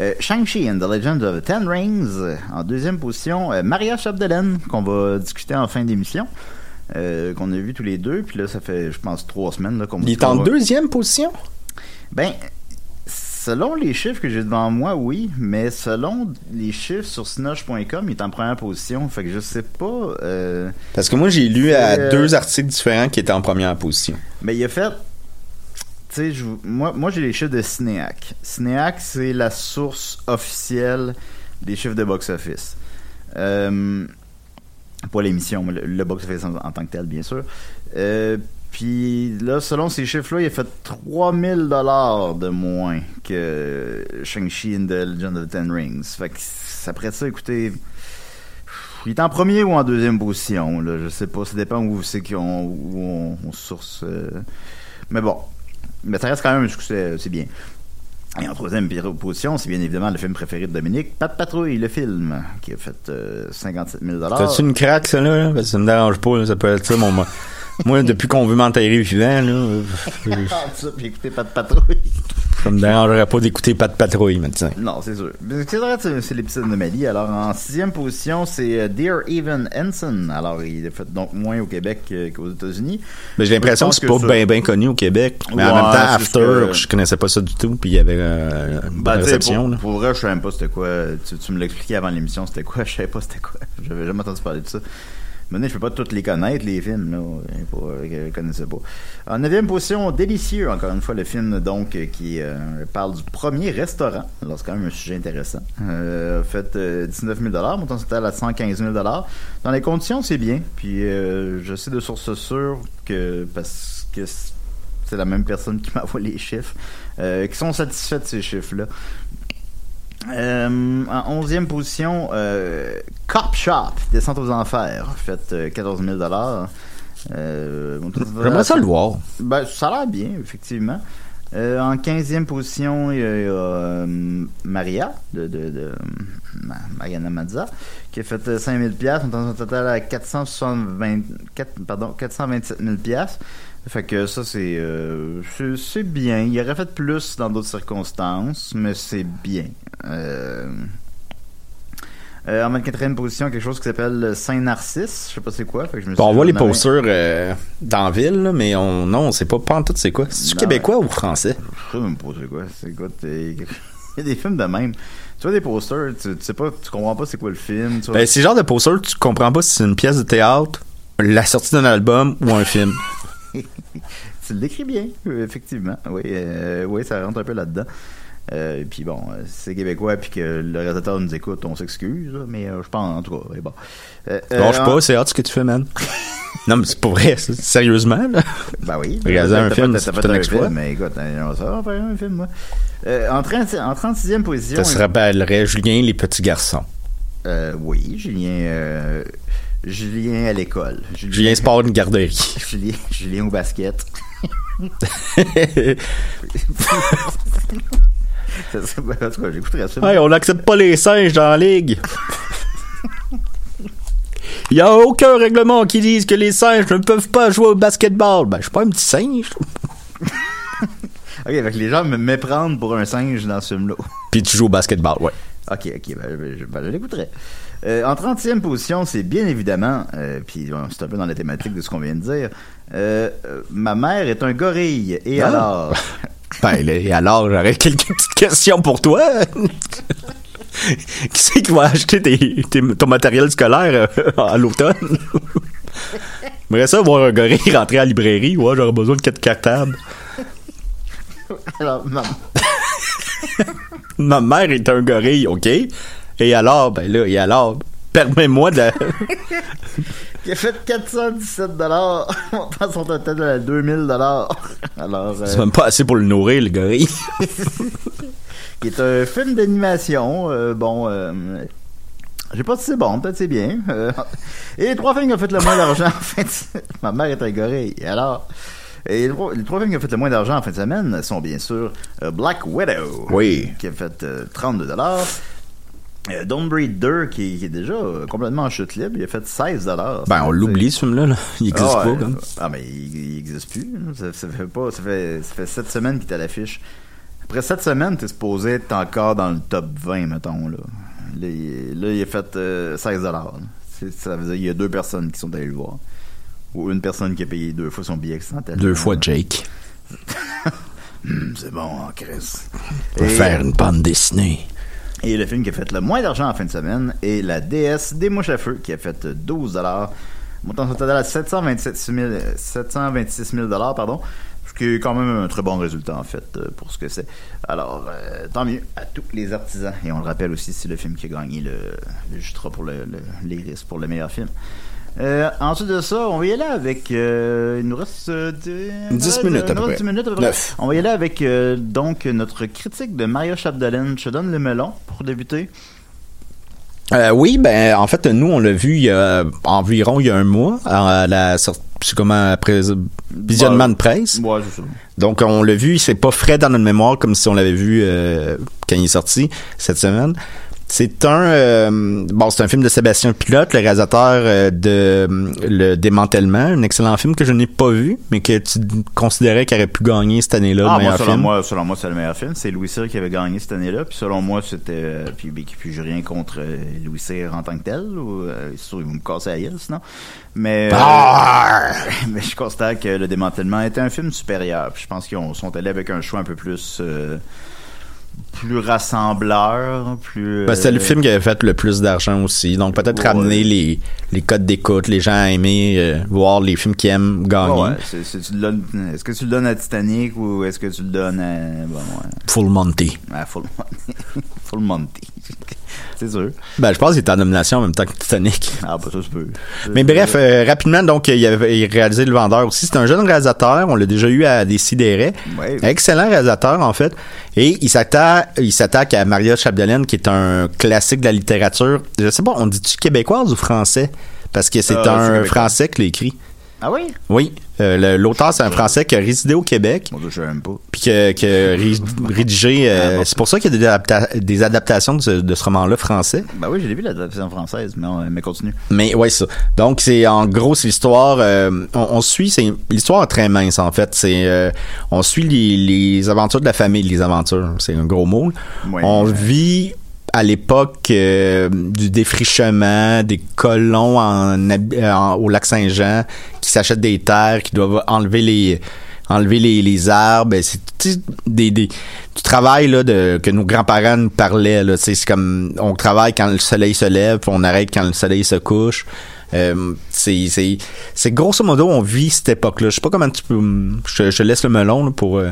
euh, Shang-Chi and the Legend of the Ten Rings. En deuxième position, euh, Maria Chapdelaine, qu'on va discuter en fin d'émission. Euh, qu'on a vu tous les deux. Puis là, ça fait, je pense, trois semaines qu'on Il est en deuxième position? Ben, selon les chiffres que j'ai devant moi, oui, mais selon les chiffres sur Snosh.com, il est en première position. Fait que je sais pas. euh, Parce que moi, j'ai lu à euh, deux articles différents qui étaient en première position. Mais il a fait. Tu sais, moi, moi j'ai les chiffres de Cinéac. Cinéac, c'est la source officielle des chiffres de box-office. Euh, pas l'émission, mais le, box-office en, tant que tel, bien sûr. Euh, puis là, selon ces chiffres-là, il a fait 3000 dollars de moins que Shang-Chi and the Legend of the Ten Rings. Fait que après ça, écoutez, il est en premier ou en deuxième position, là, je sais pas, ça dépend où c'est qu'on on, source. euh, Mais bon, mais ça reste quand même succès, c'est bien. Et en troisième position, c'est bien évidemment le film préféré de Dominique, Pat Patrouille, le film, qui a fait euh, 57 000 T'as-tu une craque, ça, là? là? Parce que ça me dérange pas, là, ça peut être ça, mon... Moi, depuis qu'on veut m'enterrer vivant, là, euh, ça, puis écoutez Pat Patrouille. Ça me dérangerait pas d'écouter Pat Patrouille, maintenant. Non, c'est sûr. C'est vrai, c'est l'épisode de Mali. Alors, en sixième position, c'est euh, Dear Evan Henson. Alors, il a fait donc moins au Québec qu'aux États-Unis. Mais j'ai l'impression que c'est pas bien bien connu au Québec. Mais en même temps, After, je connaissais pas ça du tout, puis il y avait euh, une bonne Ben, réception. pour, vrai, je savais même pas c'était quoi. Tu, tu me l'expliquais avant l'émission, c'était quoi? Je savais pas c'était quoi. J'avais jamais entendu parler de ça. Maintenant, je peux pas tous les connaître, les films, là. je connaissais pas. En neuvième position, Délicieux, encore une fois, le film, donc, euh, qui euh, parle du premier restaurant. Alors, c'est quand même un sujet intéressant. Euh, fait euh, 19 000 montant total à 115 000 Dans les conditions, c'est bien. Puis, euh, je sais de source sûre que, parce que c'est la même personne qui m'envoie les chiffres, euh, qui sont satisfaits de ces chiffres-là. Euh, en onzième position, euh, Cop Shop, Descente aux Enfers, fait euh, 14 000 euh, J'aimerais ça le voir. Ben, ça a l'air bien, effectivement. Euh, en 15e position, il y a, euh, Maria, de, de, de Ma- Mariana Mazza, qui a fait euh, 5 000 piastres, on est en total à 424, pardon, 427 000 piastres. Fait que ça, c'est, euh, c'est, c'est bien. Il aurait fait plus dans d'autres circonstances, mais c'est bien. Euh, euh, en 24e position, quelque chose qui s'appelle Saint-Narcisse. Je sais pas c'est quoi. Fait que je me suis Bon, on voit les posters euh, dans la ville, là, mais on, non, on sait pas, pas en tout c'est quoi. C'est-tu québécois ou français? Je sais même pas c'est quoi. C'est quoi Il y a des films de même. Tu vois des posters, tu, tu sais pas, tu comprends pas c'est quoi le film. Tu vois. Ben, c'est genre de poster tu comprends pas si c'est une pièce de théâtre, la sortie d'un album ou un film. tu le décris bien, effectivement. Oui, euh, oui, ça rentre un peu là-dedans. Euh, puis bon, euh, c'est québécois puis que le réalisateur nous écoute, on s'excuse, mais euh, je pense en tout cas, oui, bon. Euh, pas, c'est hâte ce que tu fais, man. non, mais c'est pas vrai, sérieusement, là. Ben oui. Réaliser un film, c'est un exploit. mais écoute, euh, ça va faire un film, moi. En, 30, en 36e position. Ça se rappellerait Julien les petits garçons. Oui, Julien. Julien à l'école. Julien Sport une garderie. Julien, Julien au basket. Ça, c'est- en tout cas, j'écouterais ça. Hey, on n'accepte pas les singes dans la ligue. Il n'y a aucun règlement qui dise que les singes ne peuvent pas jouer au basketball. Ben, je suis pas un petit singe. Ok, fait que les gens me méprennent pour un singe dans ce film-là. Puis tu joues au basketball, ouais. Ok, ok, ben, ben, ben, je l'écouterai. Euh, en 30e position, c'est bien évidemment, euh, puis bon, c'est un peu dans la thématique de ce qu'on vient de dire, euh, ma mère est un gorille. Et Ah. alors? Ben, et alors, j'aurais quelques petites questions pour toi. qui c'est qui va acheter tes- tes- ton matériel scolaire à l'automne? J'aimerais ça voir un gorille rentrer à la librairie. Ouais, j'aurais besoin de quatre cartables. alors, ma- Ma mère est un gorille, OK? Et alors, ben là, et alors, permets-moi de... qui a fait 417 dollars, montant son total à 2000 dollars. Alors, euh, C'est même pas assez pour le nourrir, le gorille. qui est un film d'animation. euh, bon, euh, je sais pas si c'est bon, peut-être c'est bien. Euh, et les trois films qui ont fait le moins d'argent en fin de semaine. Ma mère est un gorille. Alors, et les, trois, les trois films qui ont fait le moins d'argent en fin de semaine sont bien sûr euh, Black Widow. Oui. Qui a fait euh, 32 dollars. Euh, Don't Breed 2, qui, qui est déjà euh, complètement en chute libre, il a fait 16 dollars. Ben, on l'oublie, ce film-là. là. Il existe Ah pas, comme. Ah, mais il, il existe plus. là. Ça, ça fait pas. Ça fait, ça fait 7 semaines qu'il est à l'affiche. Après 7 semaines, t'es supposé être encore dans le top 20, mettons. Là, là, il, là, il a fait euh, 16 dollars. Ça veut dire qu'il y a deux personnes qui sont allées le voir. Ou une personne qui a payé deux fois son billet accidentel. Deux fois Jake. Hum, c'est bon, Chris. Pour Et- faire une bande dessinée. Et le film qui a fait le moins d'argent en fin de semaine est La déesse des mouches à feu, qui a fait 12 dollars, montant total à 727 000 726 000 dollars, pardon. Ce qui est quand même un très bon résultat, en fait, euh, pour ce que c'est. Alors, euh, tant mieux à tous les artisans. Et on le rappelle aussi, c'est le film qui a gagné le, le Jutra pour le, le- l'Iris pour le meilleur film. Euh, ensuite de ça, on va y aller avec. euh, il nous reste. euh, dix- 10 ouais, minutes, à peu près. 10 minutes à peu près. Neuf. On va y aller avec euh, donc notre critique de Mario Chapdelaine. Je te donne le melon pour débuter. Oui, ben en fait nous on l'a vu il y a environ il y a un mois à la sortie c'est comme après visionnement de presse. Ouais, c'est ça. Donc on l'a vu, c'est pas frais dans notre mémoire comme si on l'avait vu euh, quand il est sorti cette semaine. C'est un euh, bon, c'est un film de Sébastien Pilote, le réalisateur euh, de euh, Le Démantèlement, un excellent film que je n'ai pas vu, mais que tu considérais qu'il aurait pu gagner cette année-là Ah, le moi, meilleur selon film. moi, selon moi, c'est le meilleur film. C'est Louis Cyr qui avait gagné cette année-là. Puis selon moi, c'était. euh, puis, puis, puis j'ai rien contre euh, Louis Cyr en tant que tel. Ou, euh, sûr, ils vont me casser la gueule sinon. Mais. mais je constate que Le Démantèlement était un film supérieur. Puis je pense qu'ils ont- sont allés avec un choix un peu plus. Plus rassembleur, plus. Ben, c'était le euh, film qui avait fait le plus d'argent aussi. Donc peut-être Ouais. ramener les, les codes d'écoute, les gens à aimer euh, voir les films qu'ils aiment gagner. Ouais, ouais. Est-ce que tu le donnes à Titanic ou est-ce que tu le donnes à. Bon. Full Monty. À Full Monty. Full Monty. C'est sûr. Ben, je pense qu'il était en nomination en même temps que Titanic. Ah, bah ça se peut. Mais bref, euh, rapidement, donc, il avait réalisé Le Vendeur aussi. C'est un jeune réalisateur. On l'a déjà eu à Décideret. Ouais. Excellent réalisateur, en fait. Et il s'attaque, il s'attaque à Maria Chapdelaine, qui est un classique de la littérature. Je sais pas, on dit-tu québécoise ou français? Parce que c'est Euh, un français qui l'a écrit. Ah oui? Oui. Euh, L'auteur, c'est un français qui a résidé au Québec. Je pas. Puis que, que ri- rédigé. euh, c'est pour ça qu'il y a des, adapta- des adaptations de ce, de ce roman-là français. Ben oui, je l'ai vu l'adaptation française, mais, on- mais continue. Mais ouais, ça. Donc c'est en gros c'est l'histoire. euh, on, on suit, c'est l'histoire est très mince en fait. C'est euh, on suit les, les aventures de la famille, les aventures. C'est un gros mot. Ouais. on vit à l'époque euh, du défrichement des colons euh, au lac Saint-Jean qui s'achètent des terres, qui doivent enlever les enlever les, les arbres. Ben, c'est des, des du travail là de que nos grands-parents nous parlaient c'est comme on travaille quand le soleil se lève puis on arrête quand le soleil se couche. Euh, c'est grosso modo on vit cette époque là je sais pas comment tu peux je, je laisse le melon là, pour euh,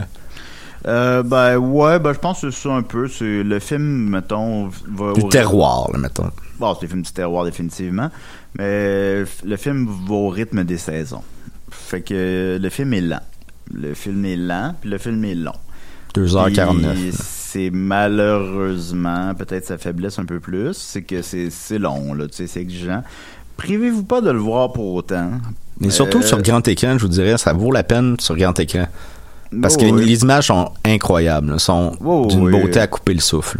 Euh, ben ouais, ben je pense que c'est ça un peu. C'est le film, mettons, va du au- terroir là mettons Bon, c'est le film du terroir définitivement, mais le film va au rythme des saisons. Fait que le film est lent. Le film est lent, puis le film est long. 2h49 Puis C'est malheureusement, peut-être sa faiblesse un peu plus, c'est que c'est c'est long, là, tu sais, c'est exigeant. Privez-vous pas de le voir pour autant. Mais surtout Euh, sur grand écran, je vous dirais, ça vaut la peine sur grand écran. Parce Oh, que les, oui. les images sont incroyables, là, sont Oh, d'une oui. beauté à couper le souffle.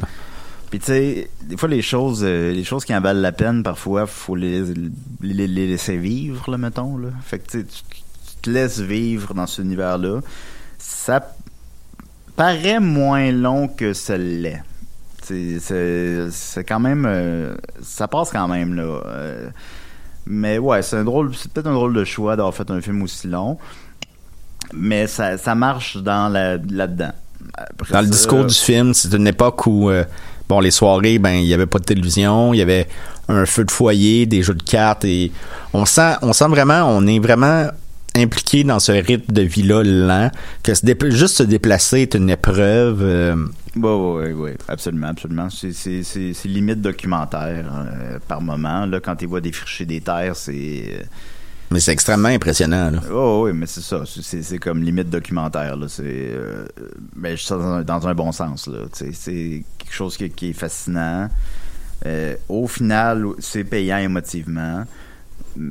Puis tu sais, des fois les choses, euh, les choses qui en valent la peine, parfois faut les, les, les laisser vivre, là, mettons. Là. Fait que tu, tu te laisses vivre dans cet univers-là. Ça paraît moins long que ça l'est. C'est quand même, euh, ça passe quand même là. Euh, mais ouais, c'est un drôle, c'est peut-être un drôle de choix d'avoir fait un film aussi long. Mais ça, ça marche dans la, là-dedans. Après Dans le discours du film, c'est une époque où, euh, bon, les soirées, ben, il y avait pas de télévision, il y avait un feu de foyer, des jeux de cartes et on sent, on sent vraiment, on est vraiment impliqué dans ce rythme de vie-là lent, que se juste se déplacer est une épreuve. euh, Oui, oui, oui, absolument, absolument. C'est, c'est, c'est, c'est limite documentaire euh, par moment. Là, quand tu vois défricher des terres, c'est... mais c'est extrêmement impressionnant. Là. Oh, oui, mais c'est ça. C'est, comme limite documentaire. Là. C'est, euh, ben, je dans un, dans un bon sens. C'est quelque chose qui, qui est fascinant. Euh, au final, c'est payant émotivement.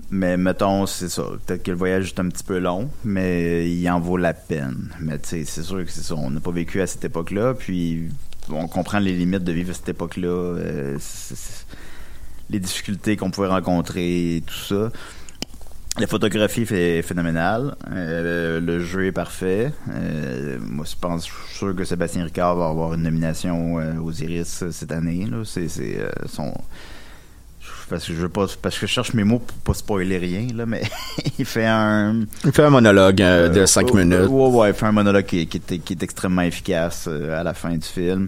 Mais mettons, c'est ça. Peut-être que le voyage est un petit peu long, mais il en vaut la peine. Mais c'est sûr que c'est ça. On n'a pas vécu à cette époque-là, puis on comprend les limites de vivre à cette époque-là, euh, les difficultés qu'on pouvait rencontrer, tout ça. La photographie est phénoménale. Euh, le jeu est parfait. Euh, moi, je pense, je suis sûr que Sébastien Ricard va avoir une nomination euh, aux Iris cette année. Là. C'est, c'est euh, son. Parce que je veux pas, parce que je cherche mes mots pour pas spoiler rien là, mais il fait un. Il fait un monologue de 5 Euh, minutes. Ouais, ouais, il fait un monologue qui, qui est, qui est extrêmement efficace à la fin du film.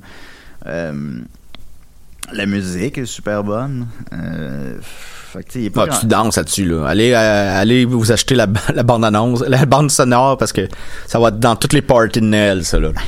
La musique est super bonne. Euh, fait que, est pas Ah, grand- tu danses là-dessus, là. Allez, euh, allez vous acheter la, la bande-annonce, la bande sonore, parce que ça va être dans toutes les parties de Noël, ça, là.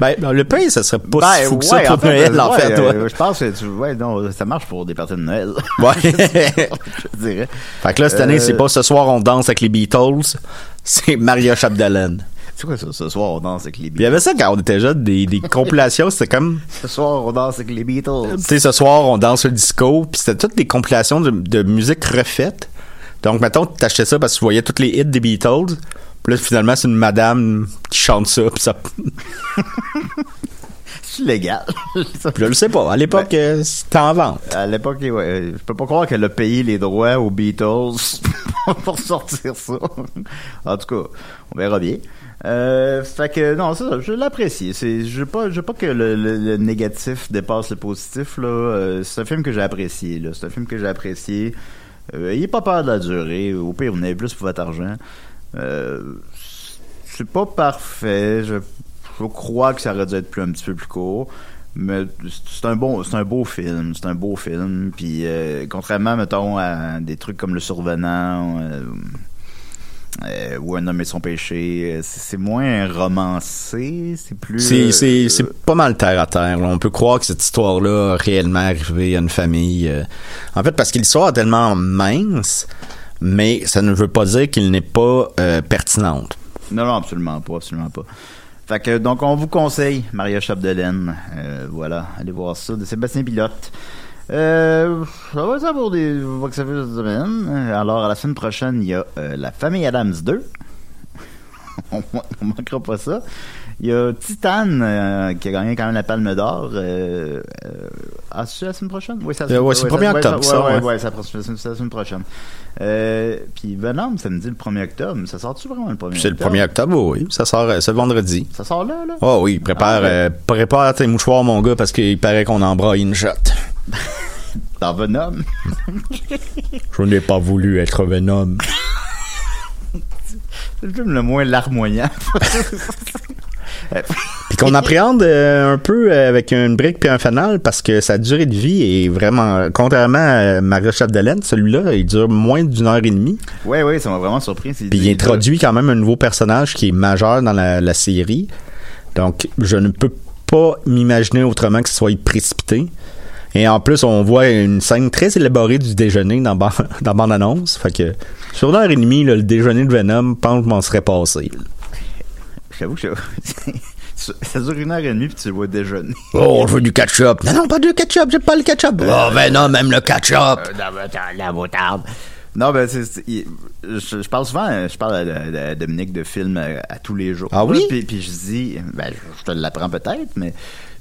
Ben, ben, le pain, ça serait pas si fou que ça pour en fait, Noël, en ouais, fait, euh, je pense que tu, ouais, non, ça marche pour des parties de Noël. Ouais. je dirais. Fait que là, cette année, Euh, c'est pas ce soir on danse avec les Beatles, c'est Maria Chapdelaine. C'est quoi ça? Ce soir, on danse avec les Puis il y Beatles. avait ça quand on était jeunes, des, des compilations, c'était comme, Ce soir, on danse avec les Beatles. tu sais, ce soir, on danse le disco, puis c'était toutes des compilations de, de musique refaite. Donc, mettons, t'achetais ça parce que tu voyais toutes les hits des Beatles, puis là, finalement, c'est une madame qui chante ça, puis ça... C'est légal. Puis là, je sais pas, à l'époque, euh, c'était en vente. À l'époque, ouais, euh, je peux pas croire qu'elle a payé les droits aux Beatles pour sortir ça. En tout cas, on verra bien. Euh, fait que non, ça, je l'apprécie. C'est, je veux pas, je veux pas que le, le- le négatif dépasse le positif là. Euh, c'est un film que j'ai apprécié. Là, c'est un film que j'ai apprécié. Euh, pas peur de la durée. Au pire, vous en avez plus pour votre argent. Euh, c'est pas parfait. Je, je crois que ça aurait dû être plus un petit peu plus court. Mais c'est un bon, c'est un beau film, c'est un beau film. Puis euh, contrairement, mettons, à des trucs comme Le Survenant euh, ou Un homme et son péché, euh, c'est moins romancé, c'est plus. C'est, euh, c'est, c'est pas mal terre à terre. là. On peut croire que cette histoire-là a réellement arrivé à une famille. euh. En fait, parce que l'histoire est tellement mince, mais ça ne veut pas dire qu'il n'est pas euh, pertinente. Non, non, absolument pas, absolument pas. Fait que, donc, on vous conseille Maria Chapdelaine. Euh, voilà, allez voir ça, de Sébastien Pilote. Euh, ça va être ça pour des box office cette semaine. Alors, à la semaine prochaine, il y a euh, La Famille Adams 2. on, on manquera pas ça. Il y a Titan, euh, qui a gagné quand même la Palme d'Or. Euh, euh, ah, c'est la semaine prochaine? Oui, c'est la Euh, ouais, c'est le 1er ouais, octobre, ça, ouais, ouais. ouais, c'est la semaine prochaine. Euh, puis Venom, ça me dit le 1er octobre. Ça sort-tu vraiment le 1er C'est le octobre? 1er octobre, oui. Ça sort euh, ce vendredi. Ça sort là, là? Oh oui, prépare, Ah, euh, prépare tes mouchoirs, mon gars, parce qu'il paraît qu'on embraille une shot. Dans Venom. Je n'ai pas voulu être Venom. C'est le film le moins larmoyant. Puis qu'on appréhende euh, un peu euh, avec une brique puis un fanal parce que sa durée de vie est vraiment contrairement à Maria Chapdelaine, celui-là, il dure moins d'une heure et demie. ouais, ouais, ça m'a vraiment surpris. Puis il introduit quand même un nouveau personnage qui est majeur dans la, la série. Donc je ne peux pas m'imaginer autrement que ce soit précipité. Et en plus, on voit une scène très élaborée du déjeuner dans, ban- dans bande annonce. Fait que sur une heure et demie, là, le déjeuner de Venom, je pense que je m'en serait passé. J'avoue que ça dure une heure et demie puis tu le vois déjeuner. Oh, je veux du ketchup. Non, non, pas du ketchup, j'aime pas le ketchup. Oh, Venom aime le ketchup. la moutarde. Non, ben, je, je parle souvent, euh, je parle à, Dominique de films à, à tous les jours. Ah oui? Puis, puis je dis, ben, je te l'apprends peut-être, mais.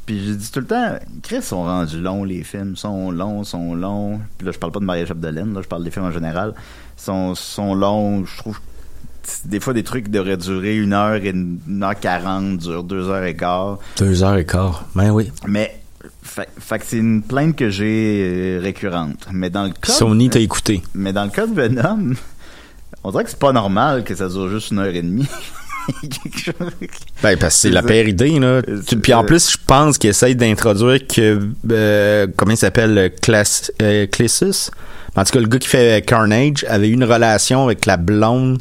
Puis je dis tout le temps, Chris sont rendus longs, les films. sont longs, sont longs. Puis là, je parle pas de Maria Chapdelaine, là, je parle des films en général. sont, sont longs, je trouve. Des fois, des trucs devraient durer une heure et une heure quarante, durent deux heures et quart. Deux heures et quart. Ben oui. Mais, fait, fait que c'est une plainte que j'ai euh, récurrente. Mais dans le cas. Sony t'a écouté. Mais dans le cas de Venom, on dirait que c'est pas normal que ça dure juste une heure et demie. Quelque chose- Ben, parce que c'est la pire idée, là. Puis en plus, je pense qu'il essaye d'introduire que, euh, comment il s'appelle, Class, euh, Classus? En tout cas, le gars qui fait Carnage avait eu une relation avec la blonde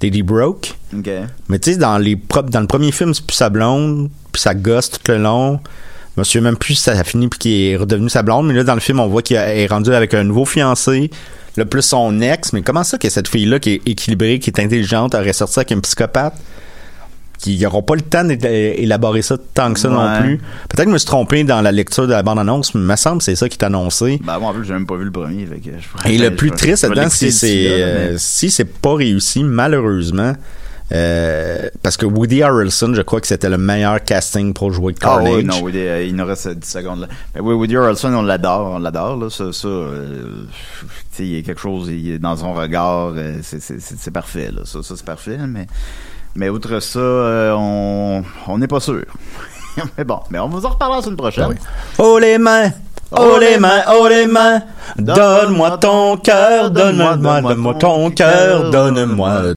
d'Eddie Broke. OK. Mais tu sais, dans, les dans le premier film, c'est plus sa blonde, puis ça gosse tout le long. Souviens même plus ça a fini puis qu'il est redevenu sa blonde. Mais là, dans le film, on voit qu'il est rendu avec un nouveau fiancé. Là, plus son ex. Mais comment ça que cette fille-là, qui est équilibrée, qui est intelligente, aurait sorti avec un psychopathe? Qui n'auront pas le temps d'élaborer ça tant que ça non plus. Peut-être que je me suis trompé dans la lecture de la bande-annonce, mais il me semble que c'est ça qui est annoncé. Ben, moi, en plus, j'ai même pas vu le premier. fait que je pourrais- Et le plus triste là-dedans, l'écouter c'est mais- si c'est pas réussi, malheureusement, euh, parce que Woody Harrelson, je crois que c'était le meilleur casting pour jouer Ah Carnage. oui, non, Woody, euh, il nous reste 10 secondes là. Mais oui, Woody Harrelson, on l'adore, on l'adore, là, ça, ça euh, tu sais, il y a quelque chose, il est dans son regard, euh, c'est, parfait, là, ça, ça c'est parfait, mais, mais outre ça, euh, on, on n'est pas sûr. mais bon, mais on vous en reparlera la semaine prochaine. Oh les mains! Oh les mains, oh les mains, donne-moi ton cœur, donne-moi, donne-moi ton cœur, donne-moi